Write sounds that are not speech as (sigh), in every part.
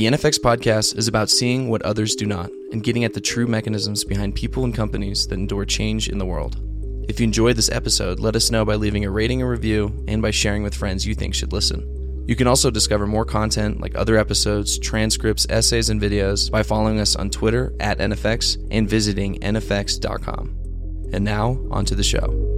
The NFX podcast is about seeing what others do not and getting at the true mechanisms behind people and companies that endure change in the world. If you enjoyed this episode, let us know by leaving a rating and review and by sharing with friends you think should listen. You can also discover more content like other episodes, transcripts, essays, and videos by following us on Twitter at NFX and visiting NFX.com. And now, on to the show.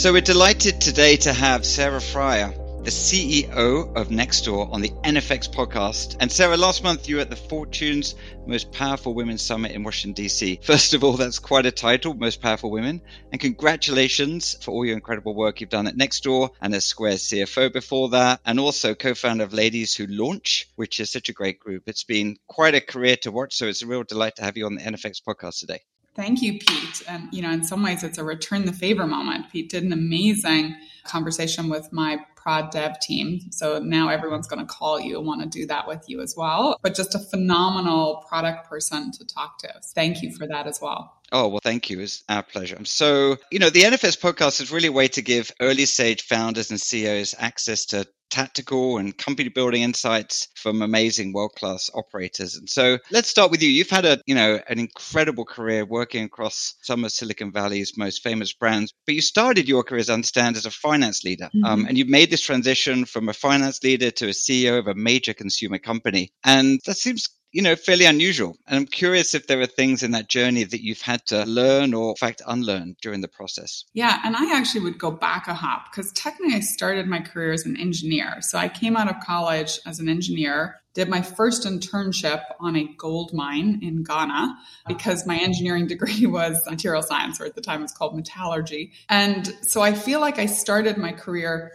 So we're delighted today to have Sarah Friar, the CEO of Nextdoor, on the NFX podcast. And Sarah, last month you were at the Fortune's Most Powerful Women Summit in Washington, D.C. First of all, that's quite a title, Most Powerful Women. And congratulations for all your incredible work you've done at Nextdoor and as Square's CFO before that, and also co-founder of Ladies Who Launch, which is such a great group. It's been quite a career to watch, so it's a real delight to have you on the NFX podcast today. Thank you, Pete. And, you know, in some ways, it's a return the favor moment. Pete did an amazing conversation with my prod dev team. So now everyone's going to call you and want to do that with you as well. But just a phenomenal product person to talk to. Thank you for that as well. Oh, well, thank you. It's our pleasure. So, you know, the NFX podcast is really a way to give early stage founders and CEOs access to tactical and company building insights from amazing world class operators. And so let's start with you. You've had a, you know, an incredible career working across some of Silicon Valley's most famous brands, but you started your career, as I understand, as a finance leader. Um, mm-hmm. Um, and you've made this transition from a finance leader to a CEO of a major consumer company. And that seems you know, fairly unusual. And I'm curious if there are things in that journey that you've had to learn or, in fact, unlearn during the process. Yeah. And I actually would go back a hop because technically I started my career as an engineer. So I came out of college as an engineer, did my first internship on a gold mine in Ghana because my engineering (laughs) degree was material science, or at the time it was called metallurgy. And so I feel like I started my career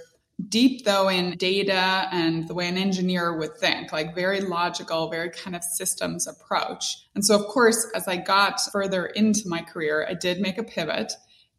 deep though in data and the way an engineer would think, like very logical, very kind of systems approach. And so, of course, as I got further into my career, I did make a pivot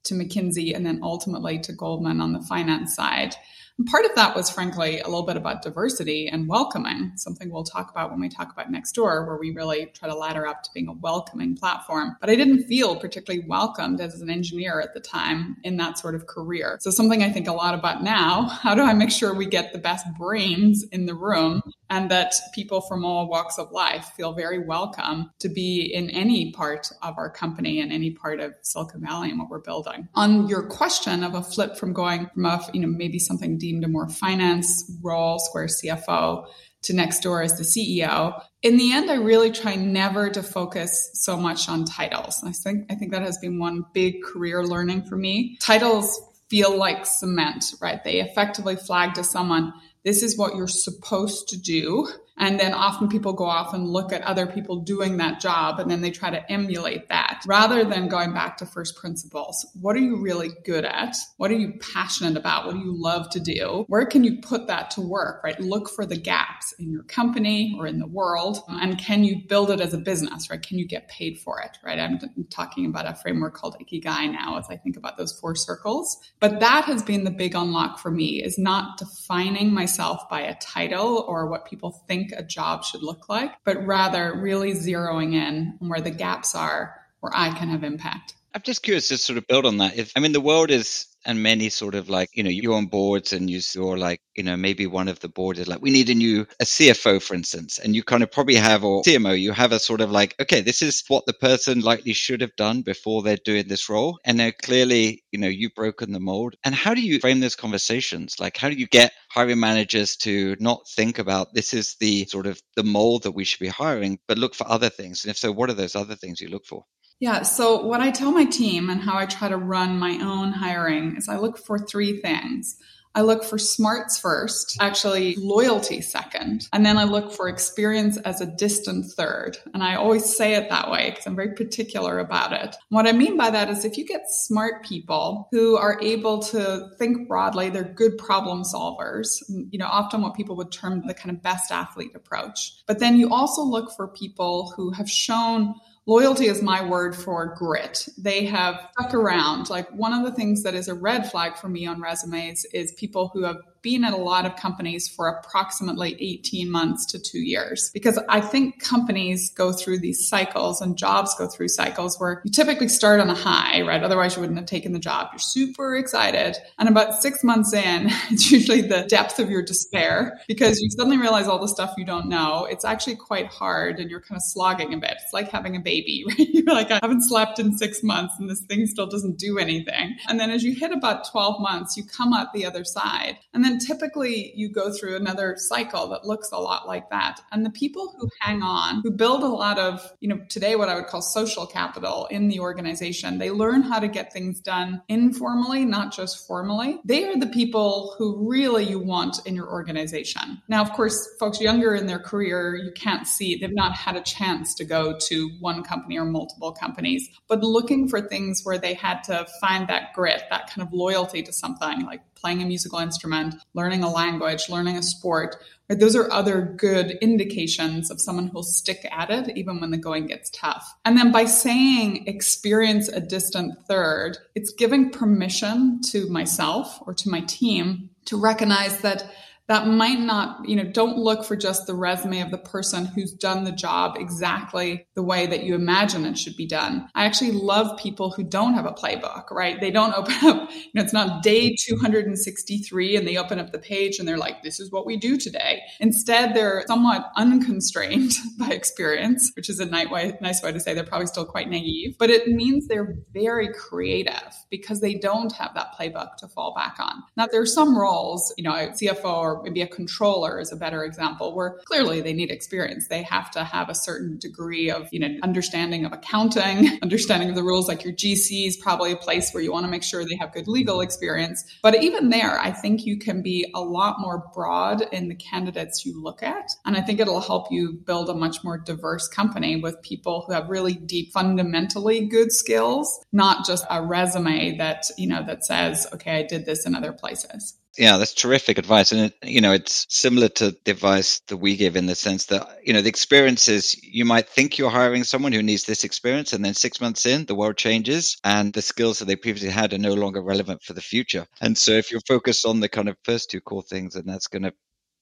to McKinsey and then ultimately to Goldman on the finance side. And part of that was, frankly, a little bit about diversity and welcoming, something we'll talk about when we talk about Nextdoor, where we really try to ladder up to being a welcoming platform. But I didn't feel particularly welcomed as an engineer at the time in that sort of career. So, something I think a lot about now (laughs) how do I make sure we get the best brains in the room and that people from all walks of life feel very welcome to be in any part of our company and any part of Silicon Valley and what we're building. On your question of a flip from going from a, you know, maybe something deemed a more finance role, Square CFO, to Nextdoor as the CEO. In the end, I really try never to focus so much on titles. I think I think that has been one big career learning for me. Titles feel like cement, right? They effectively flag to someone, this is what you're supposed to do. And then often people go off and look at other people doing that job and then they try to emulate that rather than going back to first principles. What are you really good at? What are you passionate about? What do you love to do? Where can you put that to work, right? Look for the gaps in your company or in the world. And can you build it as a business, right? Can you get paid for it, right? I'm talking about a framework called Ikigai now as I think about those four circles. But that has been the big unlock for me is not defining myself by a title or what people think think a job should look like, but rather really zeroing in on where the gaps are where I can have impact. I'm just curious to sort of build on that. If I mean, the world is and many sort of like you know you're on boards and you are like you know maybe one of the boards is like we need a new a cfo for instance and you kind of probably have or cmo you have a sort of like okay this is what the person likely should have done before they're doing this role and now clearly you know you've broken the mold. And how do you frame those conversations? Like how do you get hiring managers to not think about this is the sort of the mold that we should be hiring but look for other things? And if so what are those other things you look for yeah. So, what I tell my team and how I try to run my own hiring is I look for three things. I look for smarts first, actually loyalty second, and then I look for experience as a distant third. And I always say it that way because I'm very particular about it. What I mean by that is if you get smart people who are able to think broadly, they're good problem solvers, you know, often what people would term the kind of best athlete approach. But then you also look for people who have shown loyalty is my word for grit. They have stuck around. Like one of the things that is a red flag for me on resumes is people who have been at a lot of companies for approximately 18 months to two years because I think companies go through these cycles and jobs go through cycles where you typically start on a high, right? Otherwise, you wouldn't have taken the job. You're super excited. And about six months in, (laughs) it's usually the depth of your despair because you suddenly realize all the stuff you don't know. It's actually quite hard and you're kind of slogging a bit. It's like having a baby, (laughs) right? You're like, I haven't slept in six months and this thing still doesn't do anything. And then as you hit about 12 months, you come out the other side. And then typically you go through another cycle that looks a lot like that. And the people who hang on, who build a lot of, you know, today what I would call social capital in the organization, they learn how to get things done informally, not just formally. They are the people who really you want in your organization. Now, of course, folks younger in their career, you can't see, they've not had a chance to go to one company or multiple companies, but looking for things where they had to find that grit, that kind of loyalty to something like playing a musical instrument, learning a language, learning a sport. Right? Those are other good indications of someone who'll stick at it even when the going gets tough. And then by saying experience a distant third, it's giving permission to myself or to my team to recognize that that might not, you know, don't look for just the resume of the person who's done the job exactly the way that you imagine it should be done. I actually love people who don't have a playbook, right? They don't (laughs) open up, you know, it's not day 263 and they open up the page and they're like, this is what we do today. Instead, they're somewhat unconstrained (laughs) by experience, which is a nice way, nice way to say they're probably still quite naive, but it means they're very creative because they don't have that playbook to fall back on. Now, there are some roles, you know, CFO or maybe a controller is a better example where clearly they need experience. They have to have a certain degree of, you know, understanding of accounting, (laughs) understanding of the rules like your GC is probably a place where you want to make sure they have good legal experience. But even there, I think you can be a lot more broad in the candidates you look at. And I think it'll help you build a much more diverse company with people who have really deep, fundamentally good skills, not just a resume that, you know, that says, okay, I did this in other places. Yeah, that's terrific advice. And, you know, it's similar to the advice that we give in the sense that, you know, the experiences, you might think you're hiring someone who needs this experience. And then six months in, the world changes and the skills that they previously had are no longer relevant for the future. And so if you're focused on the kind of first two core things, then that's going to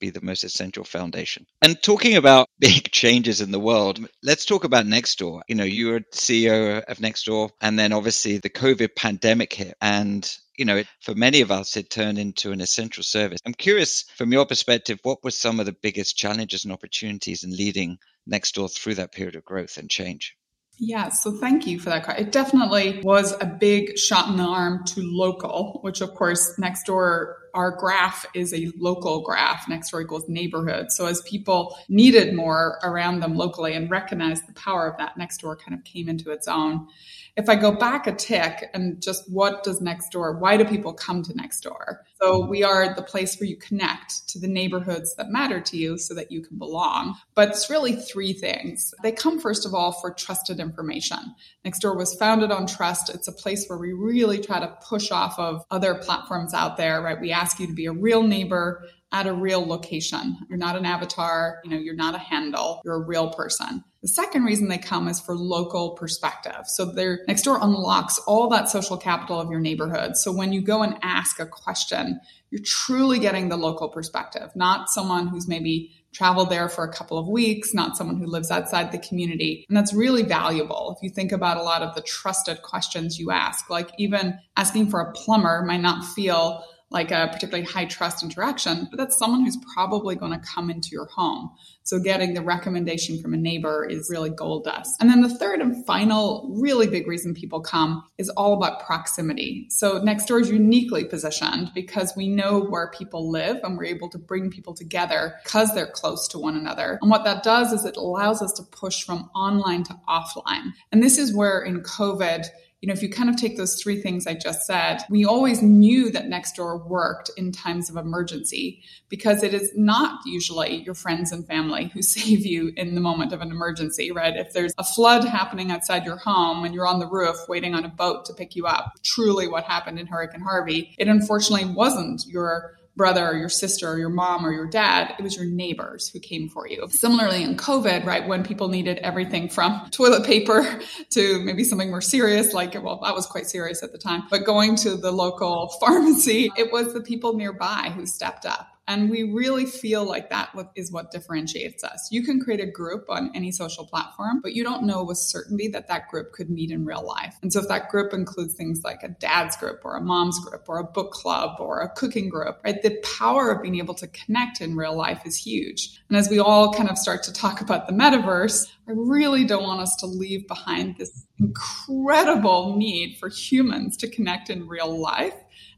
be the most essential foundation. And talking about (laughs) big changes in the world, let's talk about Nextdoor. You know, you were CEO of Nextdoor, and then obviously the COVID pandemic hit, and you know, for many of us, it turned into an essential service. I'm curious, from your perspective, what were some of the biggest challenges and opportunities in leading Nextdoor through that period of growth and change? Yeah, so thank you for that. It definitely was a big shot in the arm to local, which of course Nextdoor our graph is a local graph. Nextdoor equals neighborhood. So as people needed more around them locally and recognized the power of that, Nextdoor kind of came into its own. If I go back a tick and just what does Nextdoor, why do people come to Nextdoor? So we are the place where you connect to the neighborhoods that matter to you so that you can belong. But it's really three things. They come first of all for trusted information. Nextdoor was founded on trust. It's a place where we really try to push off of other platforms out there, right? We ask you to be a real neighbor at a real location. You're not an avatar, you know, you're not a handle, you're a real person. The second reason they come is for local perspective. So their Nextdoor unlocks all that social capital of your neighborhood. So when you go and ask a question, you're truly getting the local perspective, not someone who's maybe traveled there for a couple of weeks, not someone who lives outside the community. And that's really valuable. If you think about a lot of the trusted questions you ask, like even asking for a plumber might not feel like a particularly high trust interaction, but that's someone who's probably going to come into your home. So getting the recommendation from a neighbor is really gold dust. And then the third and final really big reason people come is all about proximity. So Nextdoor is uniquely positioned because we know where people live and we're able to bring people together because they're close to one another. And what that does is it allows us to push from online to offline. And this is where in COVID, you know, if you kind of take those three things I just said, we always knew that Nextdoor worked in times of emergency because it is not usually your friends and family who (laughs) save you in the moment of an emergency, right? If there's a flood happening outside your home and you're on the roof waiting on a boat to pick you up, truly what happened in Hurricane Harvey, it unfortunately wasn't your brother or your sister or your mom or your dad, it was your neighbors who came for you. Similarly, in COVID, right, when people needed everything from (laughs) toilet paper to maybe something more serious, like, well, that was quite serious at the time, but going to the local (laughs) pharmacy, it was the people nearby who stepped up. And we really feel like that is what differentiates us. You can create a group on any social platform, but you don't know with certainty that that group could meet in real life. And so if that group includes things like a dad's group or a mom's group or a book club or a cooking group, right? The power of being able to connect in real life is huge. And as we all kind of start to talk about the metaverse, I really don't want us to leave behind this incredible need for humans to connect in real life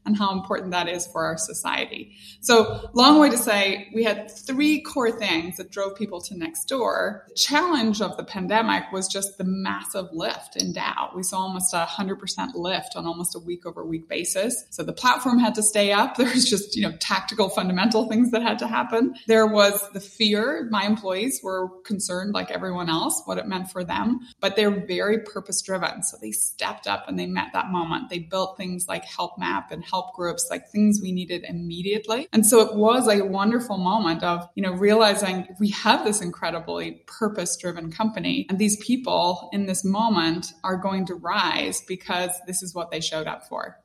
and how important that is for our society. So, long way to say, we had three core things that drove people to Nextdoor. The challenge of the pandemic was just the massive lift in DAU. We saw almost a 100% lift on almost a week over week basis. So, the platform had to stay up. (laughs) There was just, you know, tactical, fundamental things that had to happen. There was the fear. My employees were concerned, like everyone else, what it meant for them, but they're very purpose driven. So, they stepped up and they met that moment. They built things like Help Map and Help help groups, like things we needed immediately. And so it was a wonderful moment of, you know, realizing we have this incredibly purpose driven company and these people in this moment are going to rise because this is what they showed up for.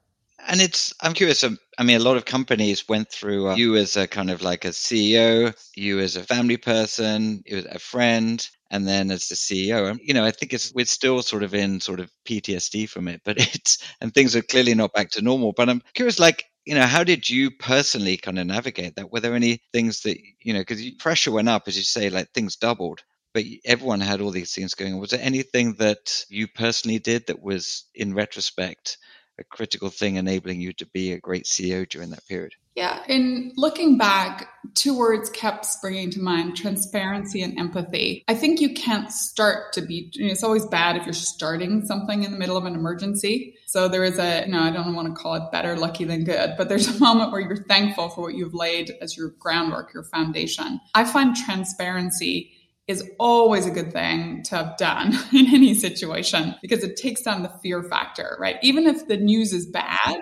And it's, I'm curious. Um, I mean, a lot of companies went through uh, you as a kind of like a CEO, you as a family person, you as a friend, and then as the CEO. And, you know, I think it's, we're still sort of in sort of PTSD from it, but (laughs) it's, and things are clearly not back to normal. But I'm curious, like, you know, how did you personally kind of navigate that? Were there any things that, you know, because pressure went up, as you say, like things doubled but everyone had all these things going on. Was there anything that you personally did that was, in retrospect, a critical thing enabling you to be a great CEO during that period? Yeah, in looking back, two words kept springing to mind transparency and empathy. I think you can't start to be, you know, it's always bad if you're starting something in the middle of an emergency. So there is a, no, I don't want to call it better lucky than good, but there's a (laughs) moment where you're thankful for what you've laid as your groundwork, your foundation. I find transparency is always a good thing to have done (laughs) in any situation because it takes down the fear factor, right? Even if the news is bad,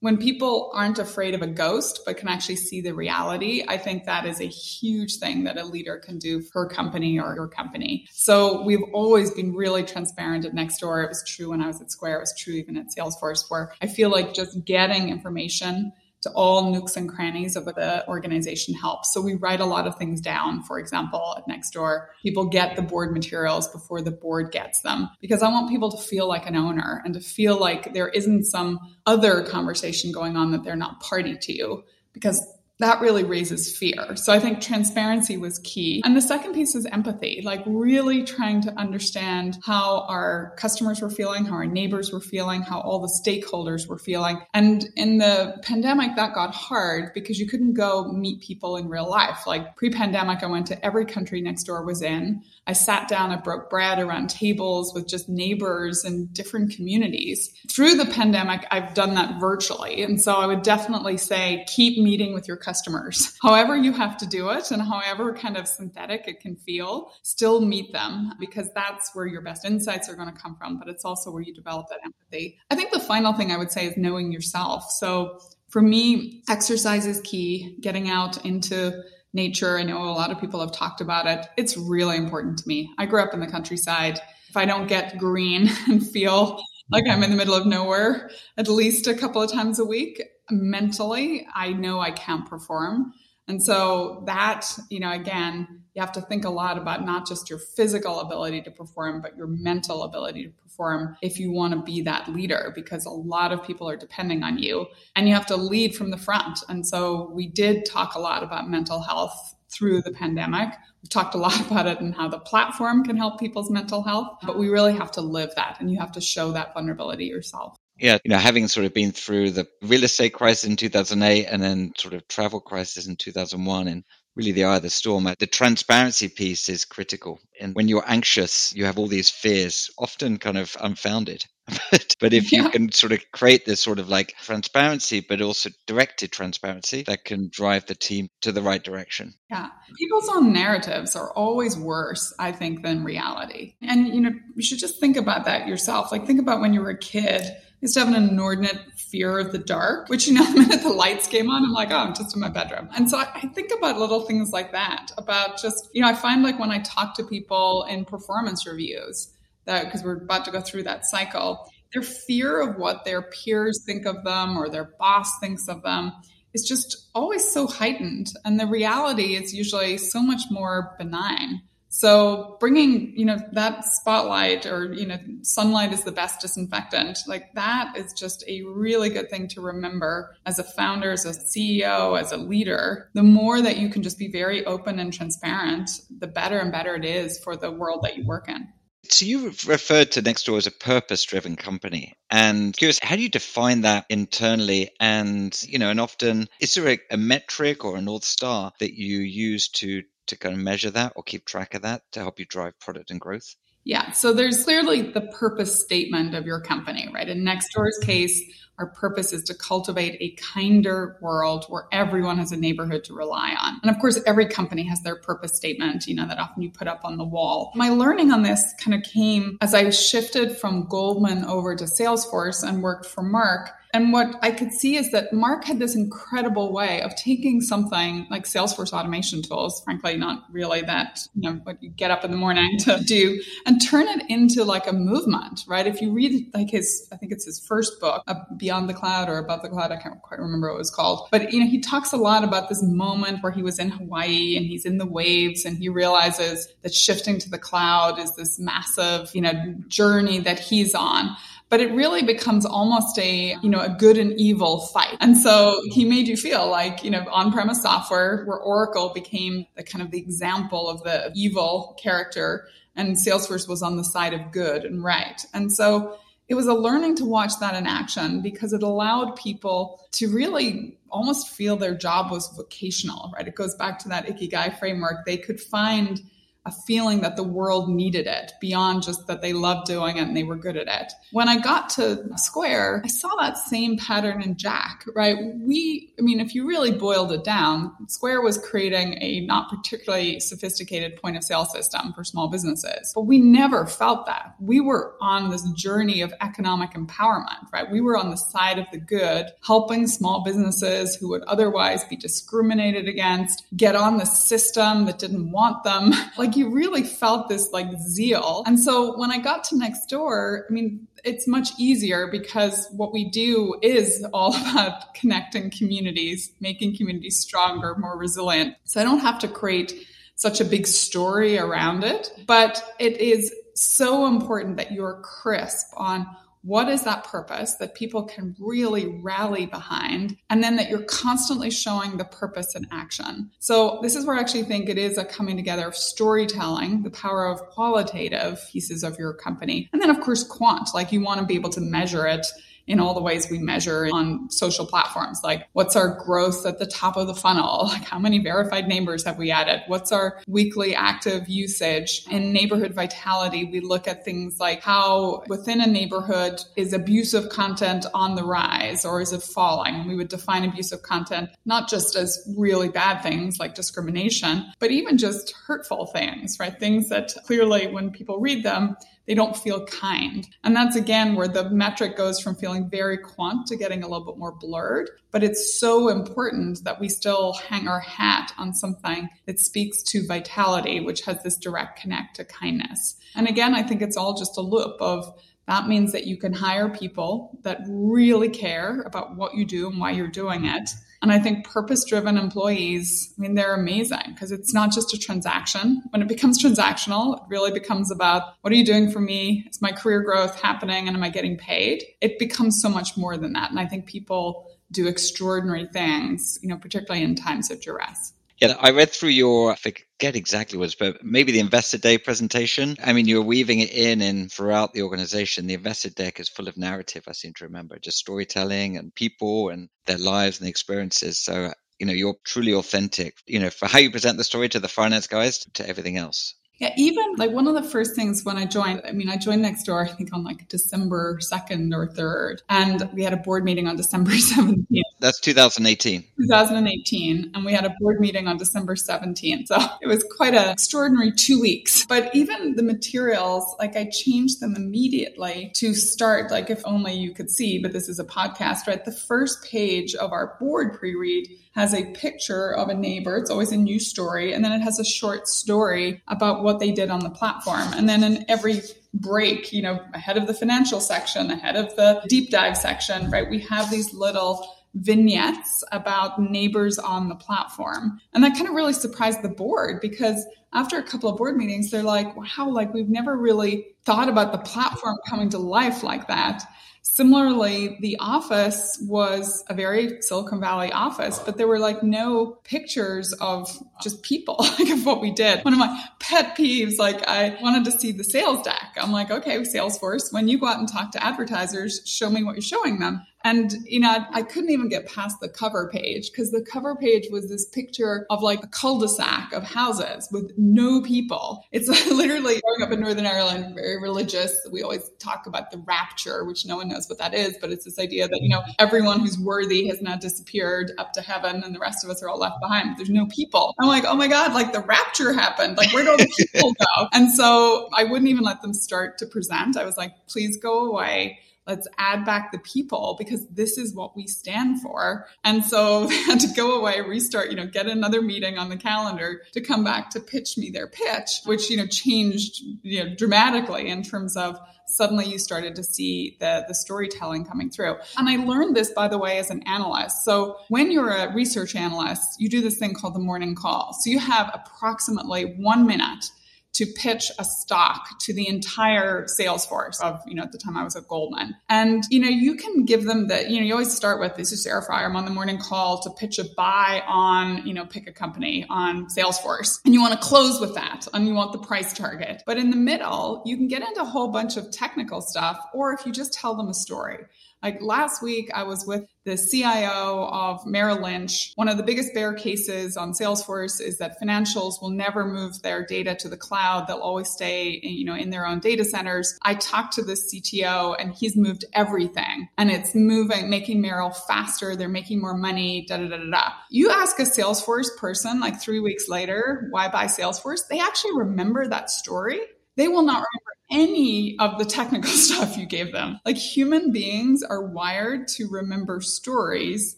when people aren't afraid of a ghost but can actually see the reality, I think that is a huge thing that a leader can do for a company or your company. So we've always been really transparent at Nextdoor. It was true when I was at Square. It was true even at Salesforce, where I feel like just getting information to all nooks and crannies of the organization helps. So we write a lot of things down. For example, at Nextdoor, people get the board materials before the board gets them because I want people to feel like an owner and to feel like there isn't some other conversation going on that they're not party to because that really raises fear. So I think transparency was key. And the second piece is empathy, like really trying to understand how our customers were feeling, how our neighbors were feeling, how all the stakeholders were feeling. And in the pandemic, that got hard because you couldn't go meet people in real life. Like pre pandemic, I went to every country Nextdoor was in. I sat down, I broke bread around tables with just neighbors and different communities. Through the pandemic, I've done that virtually. And so I would definitely say keep meeting with your customers. (laughs) However, you have to do it and however kind of synthetic it can feel, still meet them because that's where your best insights are going to come from. But it's also where you develop that empathy. I think the final thing I would say is knowing yourself. So for me, exercise is key, getting out into nature. I know a lot of people have talked about it. It's really important to me. I grew up in the countryside. If I don't get green (laughs) and feel like I'm in the middle of nowhere at least a couple of times a week, mentally, I know I can't perform. And so that, you know, again, you have to think a lot about not just your physical ability to perform, but your mental ability to perform if you want to be that leader, because a lot of people are depending on you and you have to lead from the front. And so we did talk a lot about mental health through the pandemic. We've talked a lot (laughs) about it and how the platform can help people's mental health, but we really have to live that and you have to show that vulnerability yourself yeah, you know, having sort of been through the real estate crisis in 2008 and then sort of travel crisis in 2001 and really the eye of the storm, uh, the transparency piece is critical. And when you're anxious, you have all these fears, often kind of unfounded. (laughs) but, but if yeah. you can sort of create this sort of like transparency, but also directed transparency that can drive the team to the right direction. Yeah. People's own narratives are always worse, I think, than reality. And, you know, you should just think about that yourself. Like, think about when you were a kid used to have an inordinate fear of the dark, which, you know, (laughs) the minute the lights came on, I'm like, oh, I'm just in my bedroom. And so I, I think about little things like that, about just, you know, I find like when I talk to people in performance reviews, that because we're about to go through that cycle, their fear of what their peers think of them or their boss thinks of them is just always so heightened. And the reality is usually so much more benign. So bringing, you know, that spotlight or, you know, sunlight is the best disinfectant. Like that is just a really good thing to remember as a founder, as a CEO, as a leader. The more that you can just be very open and transparent, the better and better it is for the world that you work in. So you referred to Nextdoor as a purpose-driven company, and curious, how do you define that internally? And you know, and often, is there a, a metric or a north star that you use to to kind of measure that or keep track of that to help you drive product and growth? Yeah, so there's clearly the purpose statement of your company, right? In Nextdoor's mm-hmm. case, our purpose is to cultivate a kinder world where everyone has a neighborhood to rely on. And of course, every company has their purpose statement, you know, that often you put up on the wall. My learning on this kind of came as I shifted from Goldman over to Salesforce and worked for Mark and what I could see is that Mark had this incredible way of taking something like Salesforce automation tools, frankly, not really that, you know, what you get up in the morning to do, and turn it into like a movement, right? If you read like his, I think it's his first book, Beyond the Cloud or Above the Cloud, I can't quite remember what it was called, but you know, he talks a lot about this moment where he was in Hawaii and he's in the waves and he realizes that shifting to the cloud is this massive, you know, journey that he's on but it really becomes almost a, you know, a good and evil fight. And so he made you feel like, you know, on-premise software where Oracle became the kind of the example of the evil character and Salesforce was on the side of good and right. And so it was a learning to watch that in action because it allowed people to really almost feel their job was vocational, right? It goes back to that Ikigai framework. They could find a feeling that the world needed it beyond just that they loved doing it and they were good at it. When I got to Square, I saw that same pattern in Jack, right? We, I mean, if you really boiled it down, Square was creating a not particularly sophisticated point of sale system for small businesses, but we never felt that. We were on this journey of economic empowerment, right? We were on the side of the good, helping small businesses who would otherwise be discriminated against get on the system that didn't want them. (laughs) Like you really felt this like zeal. And so when I got to Nextdoor, I mean, it's much easier because what we do is all (laughs) about connecting communities, making communities stronger, more resilient. So I don't have to create such a big story around it, but it is so important that you're crisp on what is that purpose that people can really rally behind? And then that you're constantly showing the purpose in action. So this is where I actually think it is a coming together of storytelling, the power of qualitative pieces of your company. And then of course, quant, like you want to be able to measure it in all the ways we measure on social platforms. Like what's our growth at the top of the funnel? (laughs) Like how many verified neighbors have we added? What's our weekly active usage? In neighborhood vitality, we look at things like how within a neighborhood is abusive content on the rise or is it falling? We would define abusive content not just as really bad things like discrimination, but even just hurtful things, right? Things that clearly when people read them, they don't feel kind. And that's again where the metric goes from feeling very quant to getting a little bit more blurred. But it's so important that we still hang our hat on something that speaks to vitality, which has this direct connect to kindness. And again, I think it's all just a loop of that means that you can hire people that really care about what you do and why you're doing it and I think purpose driven employees, I mean, they're amazing because it's not just a transaction. When it becomes transactional, it really becomes about what are you doing for me? Is my career growth happening and am I getting paid? It becomes so much more than that. And I think people do extraordinary things, you know, particularly in times of duress. Yeah, I read through your, I forget exactly what but maybe the Investor Day presentation. I mean, you're weaving it in and throughout the organization. The Investor Deck is full of narrative, I seem to remember, just storytelling and people and their lives and the experiences. So, you know, you're truly authentic, you know, for how you present the story to the finance guys to everything else. Yeah, even like one of the first things when I joined, I mean, I joined Nextdoor, I think on like December 2nd or 3rd, and we had a board meeting on December (laughs) 17th. That's 2018. 2018. And we had a board meeting on December 17th. So (laughs) it was quite an extraordinary two weeks. But even the materials, like I changed them immediately to start, like if only you could see, but this is a podcast, right? The first page of our board pre read has a picture of a neighbor. It's always a new story. And then it has a short story about what they did on the platform. And then in every break, you know, ahead of the financial section, ahead of the deep dive section, right, we have these little vignettes about neighbors on the platform. And that kind of really surprised the board because after a couple of board meetings, they're like, wow, like we've never really thought about the platform coming to life like that. Similarly, the office was a very Silicon Valley office, but there were like no pictures of just people, (laughs) like of what we did. One of my pet peeves, like I wanted to see the sales deck. I'm like, okay, Salesforce, when you go out and talk to advertisers, show me what you're showing them. And, you know, I couldn't even get past the cover page because the cover page was this picture of like a cul-de-sac of houses with no people. It's (laughs) literally growing up in Northern Ireland, very religious. We always talk about the rapture, which no one knows what that is, but it's this idea that, you know, everyone who's worthy has now disappeared up to heaven and the rest of us are all left behind. There's no people. I'm like, oh my God, like the rapture happened. Like, where do all the people go? (laughs) And so I wouldn't even let them start to present. I was like, please go away let's add back the people because this is what we stand for. And so (laughs) they had to go away, restart, you know, get another meeting on the calendar to come back to pitch me their pitch, which, you know, changed, you know, dramatically in terms of suddenly you started to see the, the storytelling coming through. And I learned this, by the way, as an analyst. So when you're a research analyst, you do this thing called the morning call. So you have approximately one minute to pitch a stock to the entire sales force of, you know, at the time I was at Goldman. And, you know, you can give them the, you know, you always start with this is Sarah Friar. I'm on the morning call to pitch a buy on, you know, pick a company on Salesforce. And you want to close with that and you want the price target. But in the middle, you can get into a whole bunch of technical stuff, or if you just tell them a story. Like last week, I was with the CIO of Merrill Lynch. One of the biggest bear cases on Salesforce is that financials will never move their data to the cloud. They'll always stay, you know, in their own data centers. I talked to the CTO and he's moved everything and it's moving, making Merrill faster. They're making more money, da da da da da. You ask a Salesforce person like three weeks later, why buy Salesforce? They actually remember that story they will not remember any of the technical (laughs) stuff you gave them. Like human beings are wired to remember stories.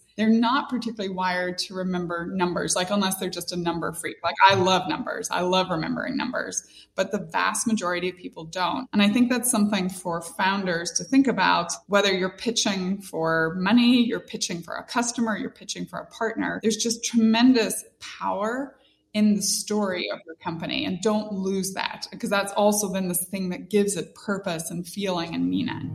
They're not particularly wired to remember numbers, like unless they're just a number freak. Like I love numbers. I love remembering numbers, but the vast majority of people don't. And I think that's something for founders to think about whether you're pitching for money, you're pitching for a customer, you're pitching for a partner. There's just tremendous power in the story of your company and don't lose that because that's also then the thing that gives it purpose and feeling and meaning.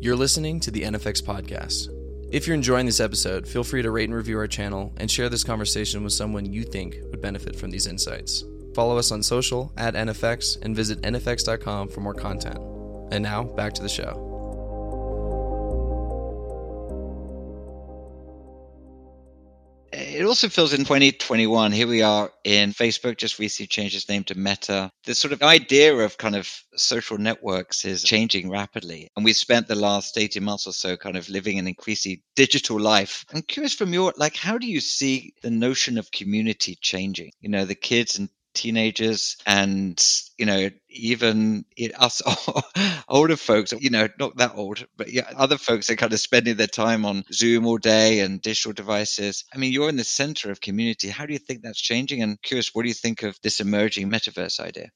You're listening to the NFX podcast. If you're enjoying this episode, feel free to rate and review our channel and share this conversation with someone you think would benefit from these insights. Follow us on social at NFX and visit NFX.com for more content. And now, back to the show. It also fills in 2021, here we are in Facebook, just recently changed its name to Meta. The sort of idea of kind of social networks is changing rapidly. And we've spent the last 18 months or so kind of living an increasingly digital life. I'm curious from your, like, how do you see the notion of community changing? You know, the kids and teenagers and you know even us (laughs) older folks you know not that old but yeah other folks are kind of spending their time on zoom all day and digital devices. I mean you're in the center of community. How do you think that's changing? And curious what do you think of this emerging metaverse idea?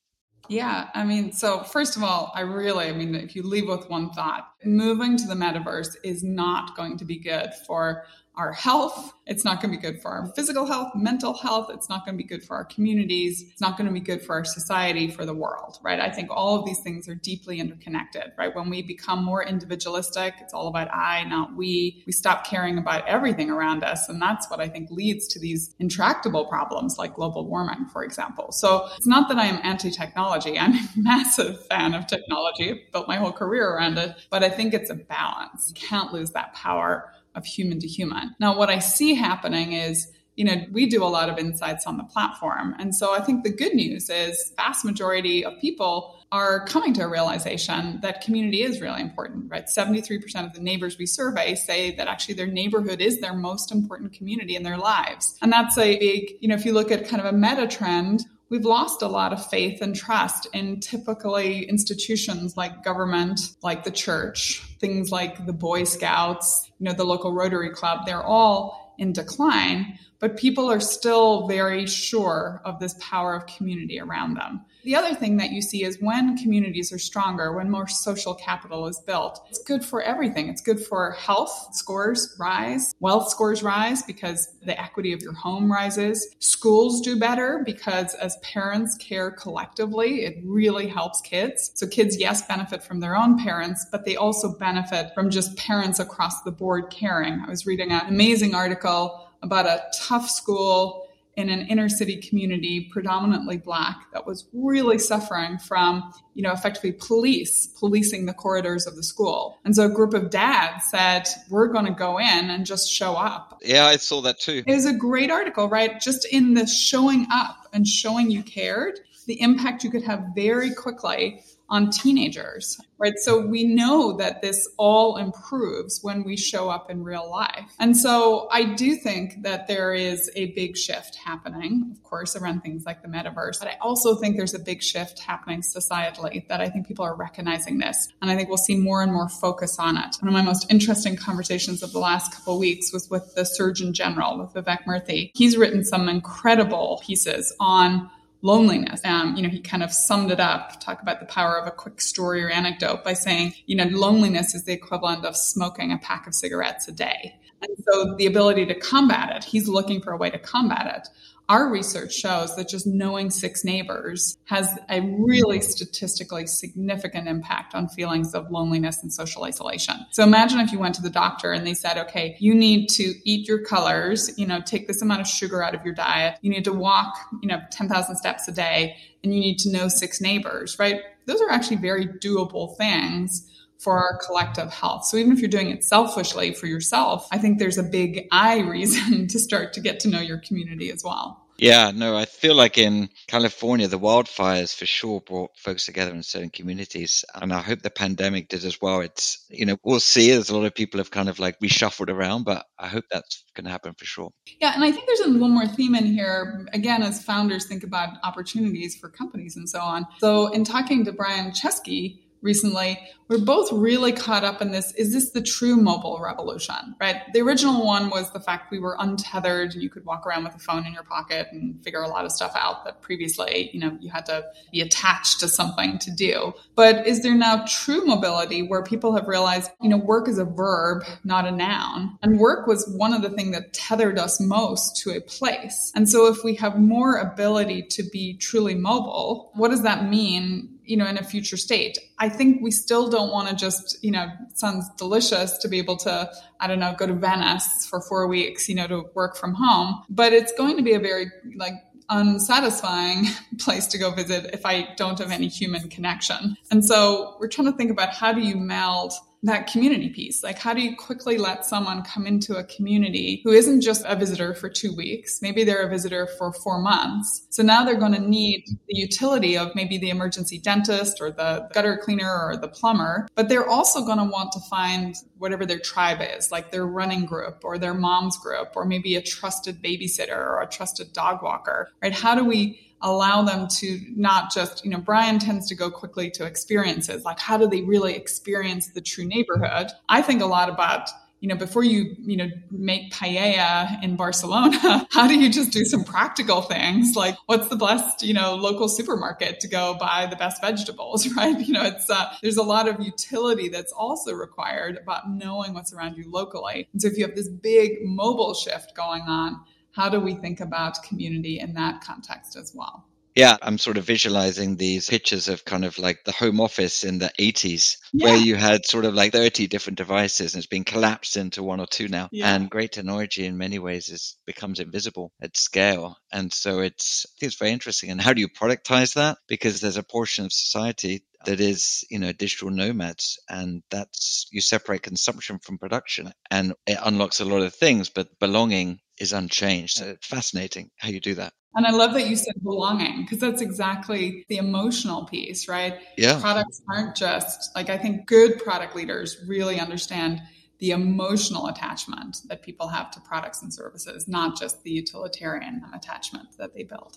Yeah, I mean, so first of all, I really, I mean, if you leave with one thought, moving to the metaverse is not going to be good for our health. It's not going to be good for our physical health, mental health. It's not going to be good for our communities. It's not going to be good for our society, for the world, right? I think all of these things are deeply interconnected, right? When we become more individualistic, it's all about I, not we. We stop caring about everything around us. And that's what I think leads to these intractable problems like global warming, for example. So it's not that I am anti technology. I'm a (laughs) massive fan of technology. Built my whole career around it, but I think it's a balance. You can't lose that power of human to human. Now, what I see happening is you know, we do a lot of insights on the platform. And so I think the good news is vast majority of people are coming to a realization that community is really important, right? 73% of the neighbors we survey say that actually their neighborhood is their most important community in their lives. And that's a big, you know, if you look at kind of a meta trend, we've lost a lot of faith and trust in typically institutions like government, like the church, things like the Boy Scouts, you know, the local Rotary Club. They're all in decline but people are still very sure of this power of community around them. The other thing that you see is when communities are stronger, when more social capital is built, it's good for everything. It's good for health scores rise, wealth scores rise because the equity of your home rises. Schools do better because as parents care collectively, it really helps kids. So kids, yes, benefit from their own parents, but they also benefit from just parents across the board caring. I was reading an amazing article about a tough school in an inner city community, predominantly black, that was really suffering from, you know, effectively police policing the corridors of the school. And so a group of dads said, we're going to go in and just show up. Yeah, I saw that too. It was a great article, right? Just in the showing up and showing you cared, the impact you could have very quickly on teenagers, right? So we know that this all improves when we show up in real life. And so I do think that there is a big shift happening, of course, around things like the metaverse. But I also think there's a big shift happening societally that I think people are recognizing this. And I think we'll see more and more focus on it. One of my most interesting conversations of the last couple weeks was with the Surgeon General, with Vivek Murthy. He's written some incredible pieces on loneliness. Um, you know, he kind of summed it up, talk about the power of a quick story or anecdote by saying, you know, loneliness is the equivalent of smoking a pack of cigarettes a day. And so the ability to combat it, he's looking for a way to combat it our research shows that just knowing six neighbors has a really statistically significant impact on feelings of loneliness and social isolation. So imagine if you went to the doctor and they said, okay, you need to eat your colors, you know, take this amount of sugar out of your diet. You need to walk, you know, 10,000 steps a day and you need to know six neighbors, right? Those are actually very doable things for our collective health. So even if you're doing it selfishly for yourself, I think there's a big I (laughs) reason to start to get to know your community as well. Yeah, no, I feel like in California, the wildfires for sure brought folks together in certain communities. And I hope the pandemic did as well. It's, you know, we'll see as a lot of people have kind of like reshuffled around, but I hope that's going to happen for sure. Yeah. And I think there's one more theme in here. Again, as founders think about opportunities for companies and so on. So in talking to Brian Chesky, recently, we're both really caught up in this. Is this the true mobile revolution? Right. The original one was the fact we were untethered and you could walk around with a phone in your pocket and figure a lot of stuff out that previously, you know, you had to be attached to something to do. But is there now true mobility where people have realized, you know, work is a verb, not a noun. And work was one of the things that tethered us most to a place. And so if we have more ability to be truly mobile, what does that mean you know, in a future state. I think we still don't want to just, you know, sounds delicious to be able to, I don't know, go to Venice for four weeks, you know, to work from home. But it's going to be a very like unsatisfying (laughs) place to go visit if I don't have any human connection. And so we're trying to think about how do you meld that community piece. Like, how do you quickly let someone come into a community who isn't just a visitor for two weeks? Maybe they're a visitor for four months. So now they're going to need the utility of maybe the emergency dentist or the gutter cleaner or the plumber, but they're also going to want to find whatever their tribe is, like their running group or their mom's group, or maybe a trusted babysitter or a trusted dog walker, right? How do we allow them to not just, you know, Brian tends to go quickly to experiences, like how do they really experience the true neighborhood? I think a lot about you know, before you, you know, make paella in Barcelona, (laughs) how do you just do some practical things? Like what's the best, you know, local supermarket to go buy the best vegetables, (laughs) right? You know, it's, uh, there's a lot of utility that's also required about knowing what's around you locally. And so if you have this big mobile shift going on, how do we think about community in that context as well? Yeah, I'm sort of visualizing these pictures of kind of like the home office in the 80s, yeah. where you had sort of like 30 different devices and it's been collapsed into one or two now. Yeah. And great technology in many ways is becomes invisible at scale. And so it's, I think it's very interesting. And how do you productize that? Because there's a portion of society that is, you know, digital nomads. And that's, you separate consumption from production and it unlocks a lot of things, but belonging is unchanged. So fascinating how you do that. And I love that you said belonging because that's exactly the emotional piece, right? Yeah. Products aren't just like I think good product leaders really understand the emotional attachment that people have to products and services, not just the utilitarian attachment that they build.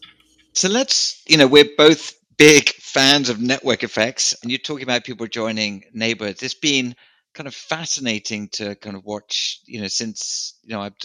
So let's, you know, we're both big fans of network effects, and you're talking about people joining neighborhoods. It's been kind of fascinating to kind of watch, you know, since, you know, I've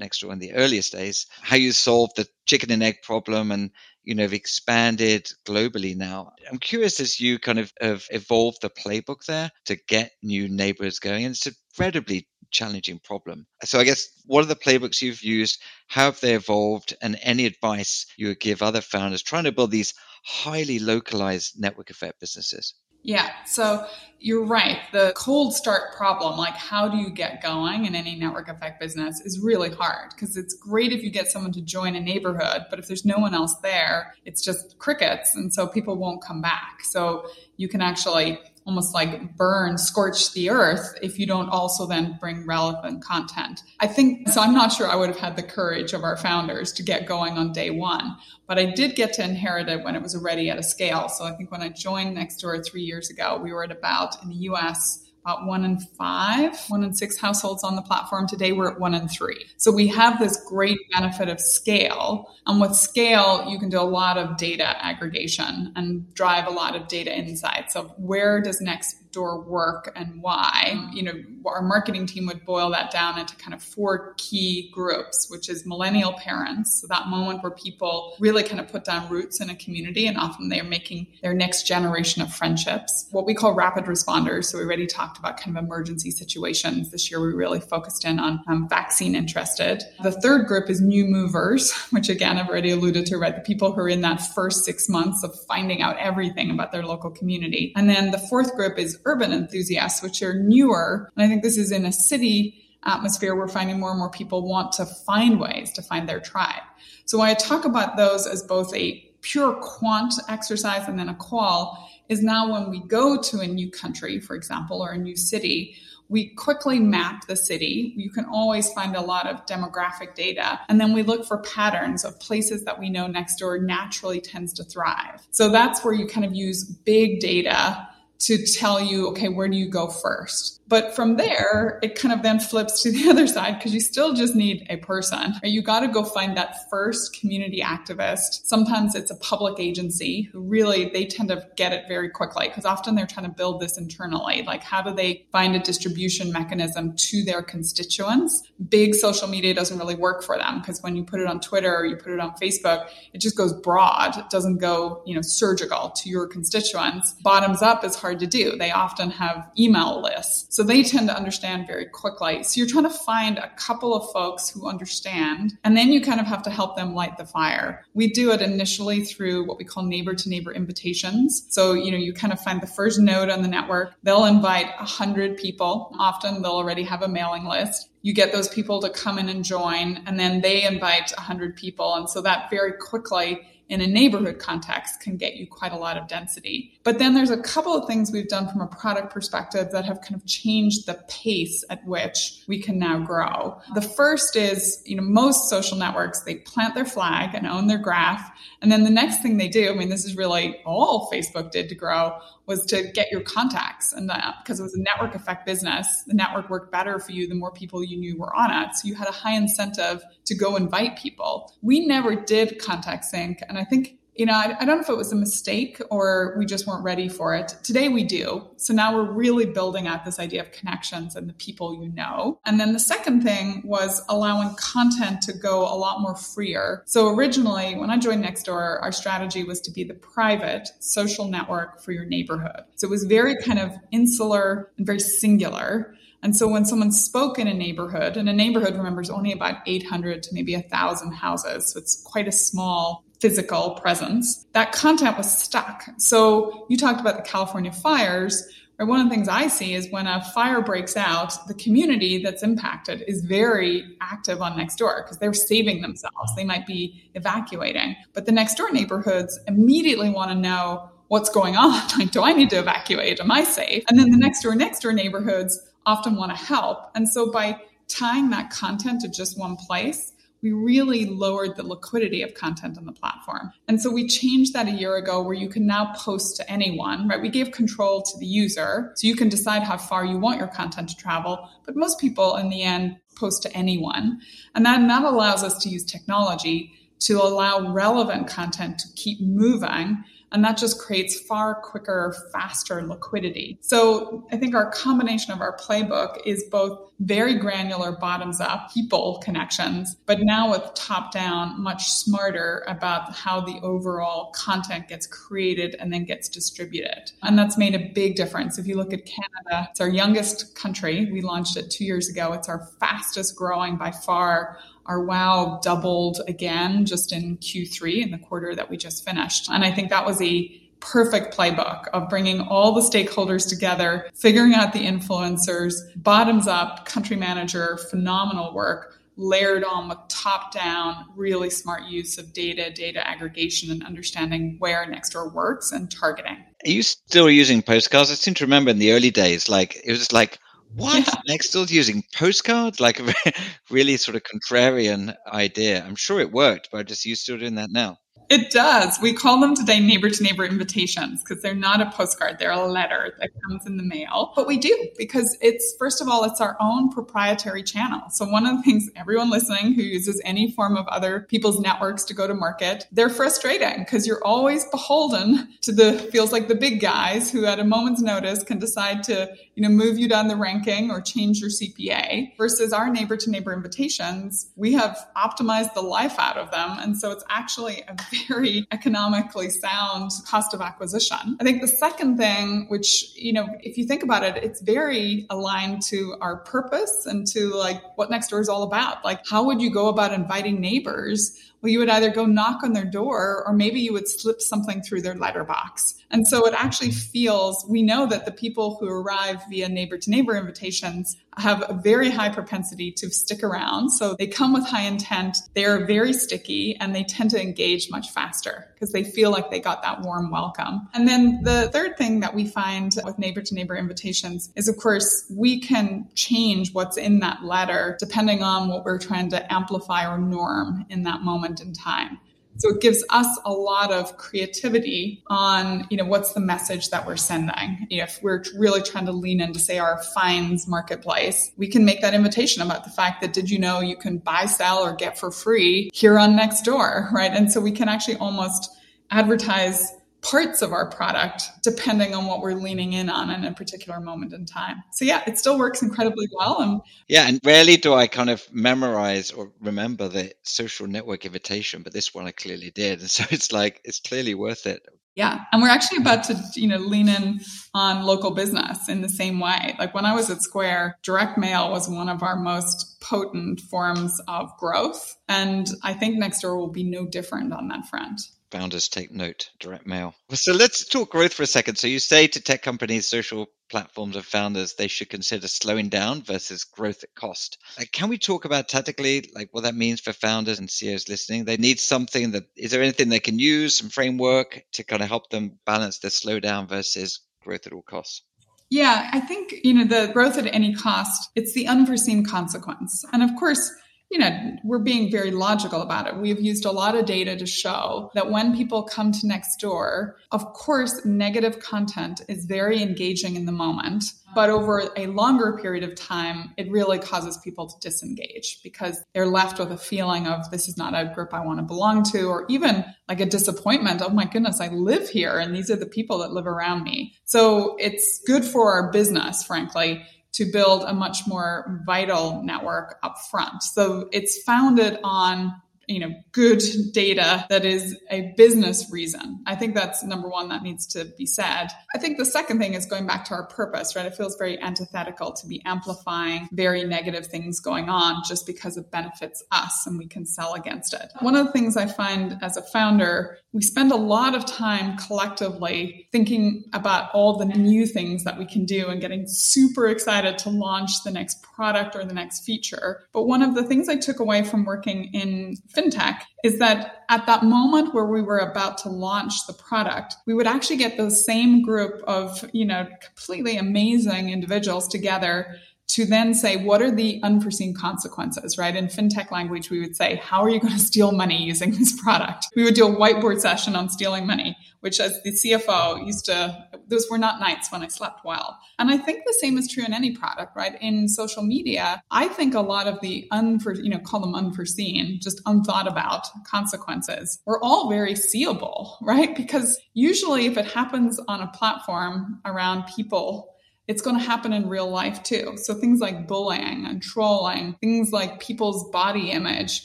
Nextdoor in the earliest days, how you solved the chicken and egg problem and, you know, have expanded globally now. I'm curious as you kind of have evolved the playbook there to get new neighborhoods going. And it's incredibly challenging problem. So I guess what are the playbooks you've used? How have they evolved? And any advice you would give other founders trying to build these highly localized network effect businesses? Yeah, so you're right. The cold start problem, like how do you get going in any network effect business, is really hard because it's great if you get someone to join a neighborhood, but if there's no one else there, it's just crickets. And so people won't come back. So you can actually almost like burn, scorch the earth if you don't also then bring relevant content. I think, so I'm not sure I would have had the courage of our founders to get going on day one, but I did get to inherit it when it was already at a scale. So I think when I joined Nextdoor three years ago, we were at about in the US about one in five, one in six households on the platform. Today we're at one in three. So we have this great benefit of scale. And with scale, you can do a lot of data aggregation and drive a lot of data insights of where does next door work and why. You know, our marketing team would boil that down into kind of four key groups, which is millennial parents. So that moment where people really kind of put down roots in a community and often they're making their next generation of friendships. What we call rapid responders. So we already talked about kind of emergency situations. This year we really focused in on um, vaccine interested. The third group is new movers, (laughs) which again I've already alluded to, right? The people who are in that first six months of finding out everything about their local community. And then the fourth group is urban enthusiasts, which are newer. And I think this is in a city atmosphere, we're finding more and more people want to find ways to find their tribe. So I talk about those as both a pure quant exercise and then a qual is now when we go to a new country, for example, or a new city, we quickly map the city. You can always find a lot of demographic data. And then we look for patterns of places that we know Nextdoor naturally tends to thrive. So that's where you kind of use big data to tell you, okay, where do you go first? But from there, it kind of then flips to (laughs) the other side because you still just need a person. You got to go find that first community activist. Sometimes it's a public agency who really, they tend to get it very quickly because often they're trying to build this internally. Like, how do they find a distribution mechanism to their constituents? Big social media doesn't really work for them because when you put it on Twitter or you put it on Facebook, it just goes broad. It doesn't go, you know, surgical to your constituents. Bottoms up is hard to do. They often have email lists. So they tend to understand very quickly. So you're trying to find a couple of folks who understand, and then you kind of have to help them light the fire. We do it initially through what we call neighbor to neighbor invitations. So, you know, you kind of find the first node on the network. They'll invite a hundred people. Often they'll already have a mailing list you get those people to come in and join and then they invite 100 people and so that very quickly in a neighborhood context can get you quite a lot of density. But then there's a couple of things we've done from a product perspective that have kind of changed the pace at which we can now grow. The first is, you know, most social networks, they plant their flag and own their graph. And then the next thing they do, I mean, this is really all Facebook did to grow was to get your contacts and uh, that because it was a network effect business the network worked better for you the more people you knew were on it so you had a high incentive to go invite people we never did contact sync and i think you know, I, I, don't know if it was a mistake or we just weren't ready for it. Today we do. So now we're really building out this idea of connections and the people you know. And then the second thing was allowing content to go a lot more freer. So originally, when I joined Nextdoor, our strategy was to be the private social network for your neighborhood. So it was very kind of insular and very singular. And so when someone spoke in a neighborhood, and a neighborhood, remembers only about 800 to maybe 1,000 houses. So it's quite a small physical presence, that content was stuck. So you talked about the California fires. Right? One of the things I see is when a fire breaks out, the community that's impacted is very active on Nextdoor because they're saving themselves. They might be evacuating, but the Nextdoor neighborhoods immediately want to know what's going on? (laughs) Like, do I need to evacuate? Am I safe? And then the next door, next door neighborhoods often want to help. And so by tying that content to just one place, we really lowered the liquidity of content on the platform. And so we changed that a year ago where you can now post to anyone, right? We gave control to the user. So you can decide how far you want your content to travel. But most people in the end post to anyone. And that, that allows us to use technology to allow relevant content to keep moving and that just creates far quicker, faster liquidity. So I think our combination of our playbook is both very granular bottoms up people connections, but now with top down, much smarter about how the overall content gets created and then gets distributed. And that's made a big difference. If you look at Canada, it's our youngest country. We launched it two years ago. It's our fastest growing by far our WAU doubled again just in Q3 in the quarter that we just finished. And I think that was a perfect playbook of bringing all the stakeholders together, figuring out the influencers, bottoms up, country manager, phenomenal work, layered on with top down, really smart use of data, data aggregation, and understanding where Nextdoor works and targeting. Are you still using postcards? I seem to remember in the early days, like it was like what? Yeah. Nextdoor's using postcards? Like a (laughs) really sort of contrarian idea. I'm sure it worked, but I just used to doing that now. It does. We call them today neighbor to neighbor invitations because they're not a postcard, they're a letter that comes in the mail. But we do because it's, first of all, it's our own proprietary channel. So, one of the things everyone listening who uses any form of other people's networks to go to market, they're frustrating because you're always beholden to the, feels like the big guys who at a moment's notice can decide to, you know, move you down the ranking or change your CPA versus our neighbor to neighbor invitations. We have optimized the life out of them. And so it's actually a very economically sound cost of acquisition. I think the second thing, which, you know, if you think about it, it's very aligned to our purpose and to like what Nextdoor is all about. Like, how would you go about inviting neighbors well, you would either go knock on their door or maybe you would slip something through their letterbox. And so it actually feels, we know that the people who arrive via neighbor to neighbor invitations have a very high propensity to stick around. So they come with high intent. They are very sticky and they tend to engage much faster because they feel like they got that warm welcome. And then the third thing that we find with neighbor to neighbor invitations is, of course, we can change what's in that letter depending on what we're trying to amplify or norm in that moment in time. So it gives us a lot of creativity on, you know, what's the message that we're sending. You know, if we're really trying to lean into, say, our finds marketplace, we can make that invitation about the fact that did you know you can buy, sell, or get for free here on Nextdoor, right? And so we can actually almost advertise parts of our product depending on what we're leaning in on in a particular moment in time. So yeah, it still works incredibly well. And yeah, and rarely do I kind of memorize or remember the social network invitation, but this one I clearly did. And (laughs) so it's like it's clearly worth it. Yeah. And we're actually about to, you know, lean in on local business in the same way. Like when I was at Square, direct mail was one of our most potent forms of growth. And I think Nextdoor will be no different on that front founders take note direct mail. So let's talk growth for a second. So you say to tech companies social platforms and founders they should consider slowing down versus growth at cost. Like, can we talk about tactically like what that means for founders and ceos listening? They need something that is there anything they can use some framework to kind of help them balance the slowdown versus growth at all costs? Yeah, I think, you know, the growth at any cost, it's the unforeseen consequence. And of course, you know, we're being very logical about it. We've used a lot of data to show that when people come to Nextdoor, of course, negative content is very engaging in the moment. But over a longer period of time, it really causes people to disengage because they're left with a feeling of this is not a group I want to belong to, or even like a disappointment. Oh my goodness, I live here and these are the people that live around me. So it's good for our business, frankly to build a much more vital network up front. So it's founded on you know good data that is a business reason. I think that's number one that needs to be said. I think the second thing is going back to our purpose right? It feels very antithetical to be amplifying very negative things going on just because it benefits us and we can sell against it. One of the things i find as a founder we spend a lot of time collectively thinking about all the new things that we can do and getting super excited to launch the next product or the next feature. But one of the things i took away from working in fintech is that at that moment where we were about to launch the product, we would actually get the same group of, you know, completely amazing individuals together to then say, what are the unforeseen consequences, right? In fintech language, we would say, how are you going to steal money using this product? We would do a whiteboard session on stealing money, which as the CFO used to, those were not nights when I slept well. And I think the same is true in any product, right? In social media, I think a lot of the unforeseen, you know, call them unforeseen, just unthought about consequences were all very seeable, right? Because usually if it happens on a platform around people it's going to happen in real life too. So things like bullying and trolling, things like people's body image,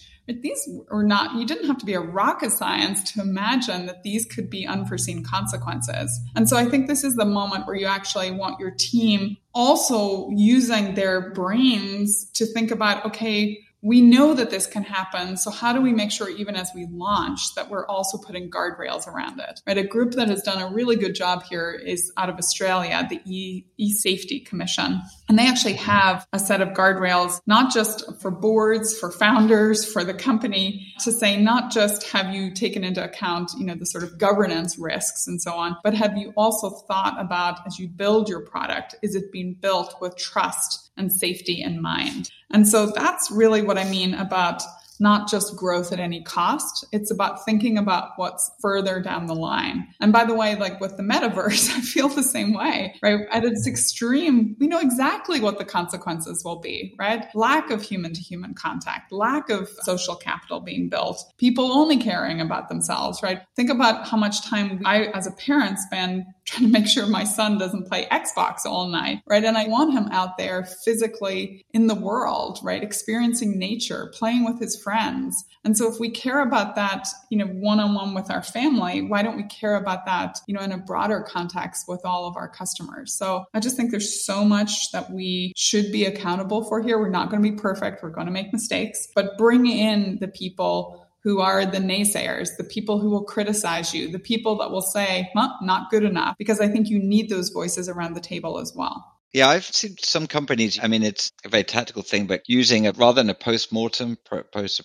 these were not, you didn't have to be a rocket science to imagine that these could be unforeseen consequences. And so I think this is the moment where you actually want your team also using their brains to think about, okay, we know that this can happen. So how do we make sure even as we launch that we're also putting guardrails around it? Right? A group that has done a really good job here is out of Australia, the e, e-safety commission. And they actually have a set of guardrails, not just for boards, for founders, for the company to say, not just have you taken into account, you know, the sort of governance risks and so on, but have you also thought about as you build your product, is it being built with trust and safety in mind? And so that's really what I mean about not just growth at any cost. It's about thinking about what's further down the line. And by the way, like with the metaverse, (laughs) I feel the same way, right? At its extreme, we know exactly what the consequences will be, right? Lack of human to human contact, lack of social capital being built, people only caring about themselves, right? Think about how much time I, as a parent, spend trying to make sure my son doesn't play Xbox all night, right? And I want him out there physically in the world, right? Experiencing nature, playing with his friends. And so if we care about that, you know, one on one with our family, why don't we care about that, you know, in a broader context with all of our customers? So I just think there's so much that we should be accountable for here. We're not going to be perfect. We're going to make mistakes, but bring in the people who are the naysayers, the people who will criticize you, the people that will say, well, not good enough, because I think you need those voices around the table as well. Yeah, I've seen some companies. I mean, it's a very tactical thing, but using it rather than a post mortem, post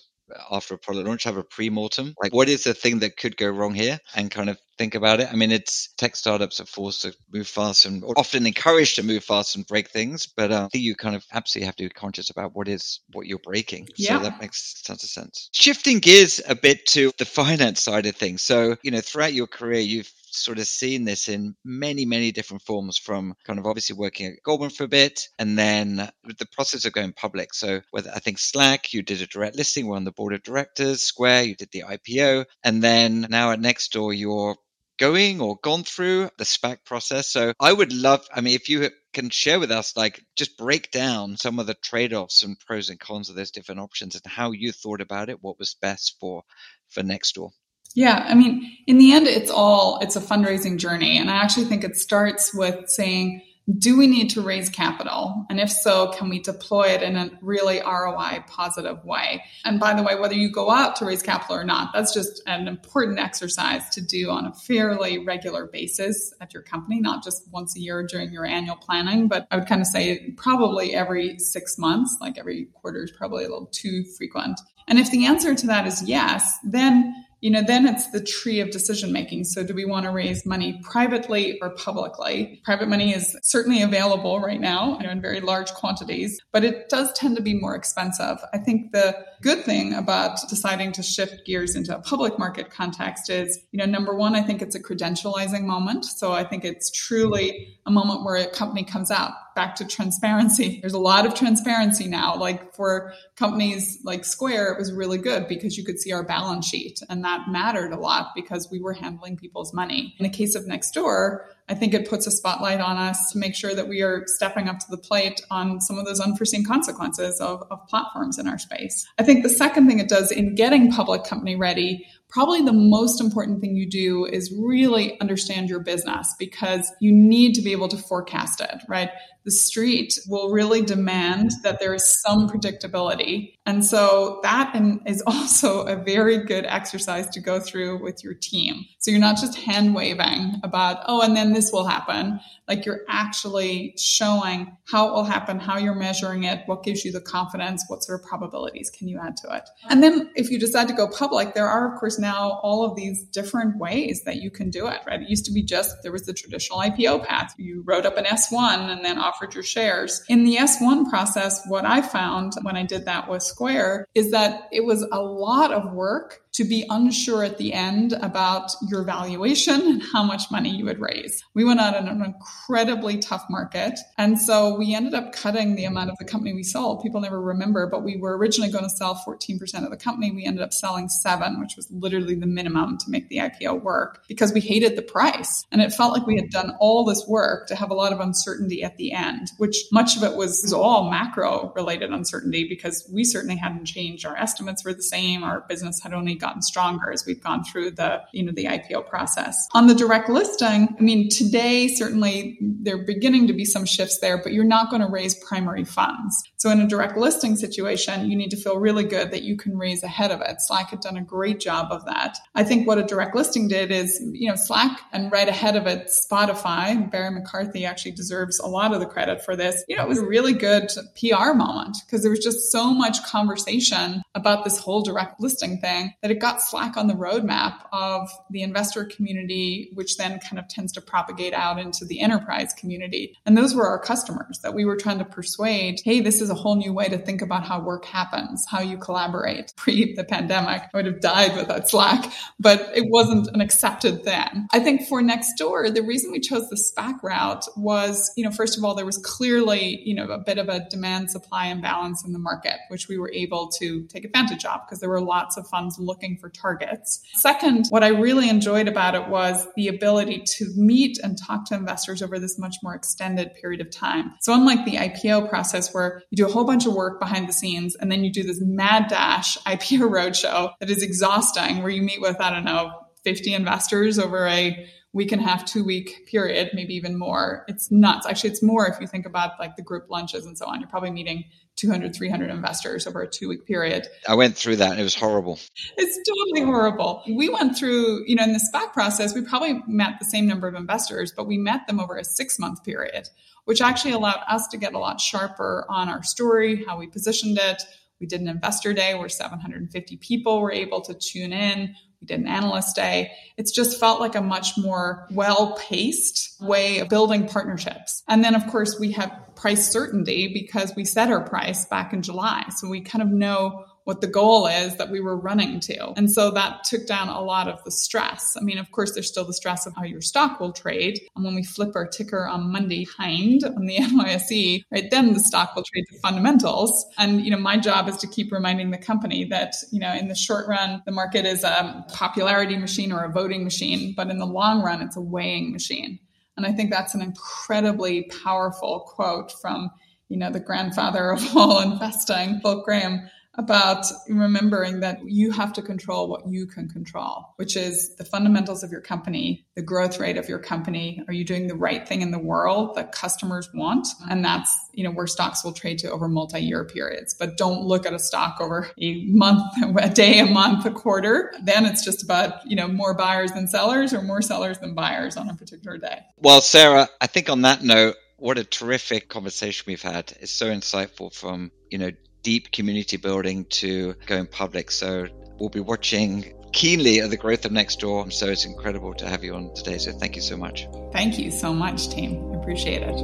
after a product launch have a pre-mortem like what is the thing that could go wrong here and kind of think about it i mean it's tech startups are forced to move fast and often encouraged to move fast and break things but uh, i think you kind of absolutely have to be conscious about what is what you're breaking yeah. so that makes tons of sense shifting gears a bit to the finance side of things so you know throughout your career you've sort of seen this in many, many different forms from kind of obviously working at Goldman for a bit and then the process of going public. So whether I think Slack, you did a direct listing, we're on the board of directors, Square, you did the IPO, and then now at Nextdoor, you're going or gone through the SPAC process. So I would love, I mean, if you can share with us, like, just break down some of the trade offs and pros and cons of those different options and how you thought about it, what was best for for Nextdoor. Yeah, I mean, in the end, it's all it's a fundraising journey, and I actually think it starts with saying, do we need to raise capital, and if so, can we deploy it in a really ROI positive way? And by the way, whether you go out to raise capital or not, that's just an important exercise to do on a fairly regular basis at your company, not just once a year during your annual planning, but I would kind of say probably every six months, like every quarter is probably a little too frequent. And if the answer to that is yes, then you know, then it's the tree of decision making. So do we want to raise money privately or publicly? Private money is certainly available right now you know, in very large quantities, but it does tend to be more expensive. I think the good thing about deciding to shift gears into a public market context is, you know, number one, I think it's a credentializing moment. So I think it's truly a moment where a company comes out back to transparency. (laughs) There's a lot of transparency now. Like for companies like Square, it was really good because you could see our balance sheet and that mattered a lot because we were handling people's money. In the case of Nextdoor, I think it puts a spotlight on us to make sure that we are stepping up to the plate on some of those unforeseen consequences of, of platforms in our space. I think the second thing it does in getting public company ready probably the most important thing you do is really understand your business because you need to be able to forecast it, right? The street will really demand that there is some predictability. And so that is (laughs) also a very good exercise to go through with your team. So you're not just hand waving about, oh, and then this will happen. Like you're actually showing how it will happen, how you're measuring it, what gives you the confidence, what sort of probabilities can you add to it. And then if you decide to go public, there are, of course, now all of these different ways that you can do it, right? It used to be just there was the traditional IPO path. You wrote up an S1 and then offered your shares. In the S1 process, what I found when I did that with Square is that it was a lot of work to be unsure at the end about your valuation and how much money you would raise. We went out in an incredibly tough market. And so we ended up cutting the amount of the company we sold. People never remember, but we were originally going to sell 14% of the company. We ended up selling seven, which was literally the minimum to make the IPO work because we hated the price. And it felt like we had done all this work to have a lot of uncertainty at the end, which much of it was, all macro related uncertainty because we certainly hadn't changed. Our estimates were the same. Our business had only gotten stronger as we've gone through the, you know, the IPO process. On the direct listing, I mean, today, certainly there are beginning to be some shifts there, but you're not going to raise primary funds. So in a direct listing situation, you need to feel really good that you can raise ahead of it. Slack had done a great job of that. I think what a direct listing did is, you know, Slack and right ahead of it, Spotify, Barry McCarthy actually deserves a lot of the credit for this. You know, it was a really good PR moment because there was just so much conversation about this whole direct listing thing that it got Slack on the roadmap of the investor community, which then kind of tends to propagate out into the enterprise community. And those were our customers that we were trying to persuade, hey, this is a whole new way to think about how work happens, how you collaborate. (laughs) Pre the pandemic, I would have died without Slack, but it wasn't an accepted thing. I think for Nextdoor, the reason we chose the SPAC route was, you know, first of all, there was clearly, you know, a bit of a demand supply imbalance in the market, which we were able to take advantage of because there were lots of funds looking for targets. Second, what I really enjoyed about it was the ability to meet and talk to investors over this much more extended period of time. So unlike the IPO process where you do a whole bunch of work behind the scenes and then you do this mad dash (laughs) IPO roadshow that is exhausting where you meet with, I don't know, 50 investors over a week and a half, two week period, maybe even more. It's nuts. Actually, it's more if you think about like the group lunches and so on. You're probably meeting 200, 300 investors over a two week period. I went through that and it was horrible. It's totally horrible. We went through, you know, in the SPAC process, we probably met the same number of investors, but we met them over a six month period, which actually allowed us to get a lot sharper on our story, how we positioned it. We did an investor day where 750 people were able to tune in. We did an analyst day. It's just felt like a much more well paced way of building partnerships. And then, of course, we have price certainty because we set our price back in July. So we kind of know what the goal is that we were running to. And so that took down a lot of the stress. I mean, of course, there's still the stress of how your stock will trade. And when we flip our ticker on Monday KIND on the (laughs) NYSE, right, then the stock will trade to fundamentals. And, you know, my job is to keep reminding the company that, you know, in the short run, the market is a popularity machine or a voting machine, but in the long run, it's a weighing machine. And I think that's an incredibly powerful quote from, you know, the grandfather of (laughs) all investing, Bill Graham, about remembering that you have to control what you can control, which is the fundamentals of your company, the growth rate of your company. Are you doing the right thing in the world that customers want? And that's, you know, where stocks will trade to over multi-year periods. But don't look at a stock over a month, (laughs) a day, a month, a quarter. Then it's just about, you know, more buyers than sellers or more sellers than buyers on a particular day. Well, Sarah, I think on that note, what a terrific conversation we've had. It's so insightful from, you know, deep community building to going public. So we'll be watching keenly at the growth of Nextdoor. So it's incredible to have you on today. So thank you so much. Thank you so much, team. I appreciate it.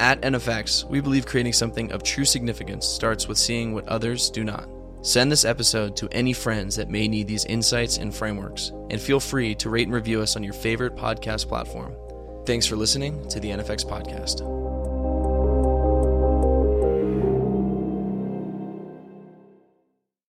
At NFX, we believe creating something of true significance starts with seeing what others do not. Send this episode to any friends that may need these insights and frameworks, and feel free to rate and review us on your favorite podcast platform. Thanks for listening to the NFX Podcast.